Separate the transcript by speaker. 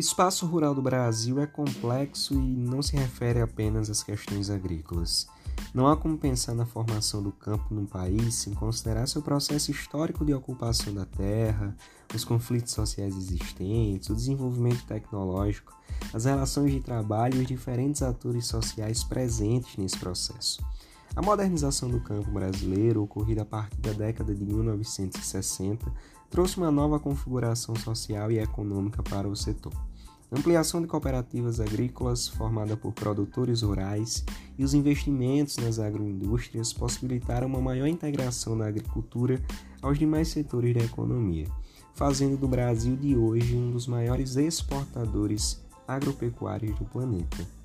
Speaker 1: Espaço rural do Brasil é complexo e não se refere apenas às questões agrícolas. Não há como pensar na formação do campo num país sem considerar seu processo histórico de ocupação da terra, os conflitos sociais existentes, o desenvolvimento tecnológico, as relações de trabalho e os diferentes atores sociais presentes nesse processo. A modernização do campo brasileiro, ocorrida a partir da década de 1960, trouxe uma nova configuração social e econômica para o setor ampliação de cooperativas agrícolas formada por produtores rurais e os investimentos nas agroindústrias possibilitaram uma maior integração da agricultura aos demais setores da economia, fazendo do Brasil de hoje um dos maiores exportadores agropecuários do planeta.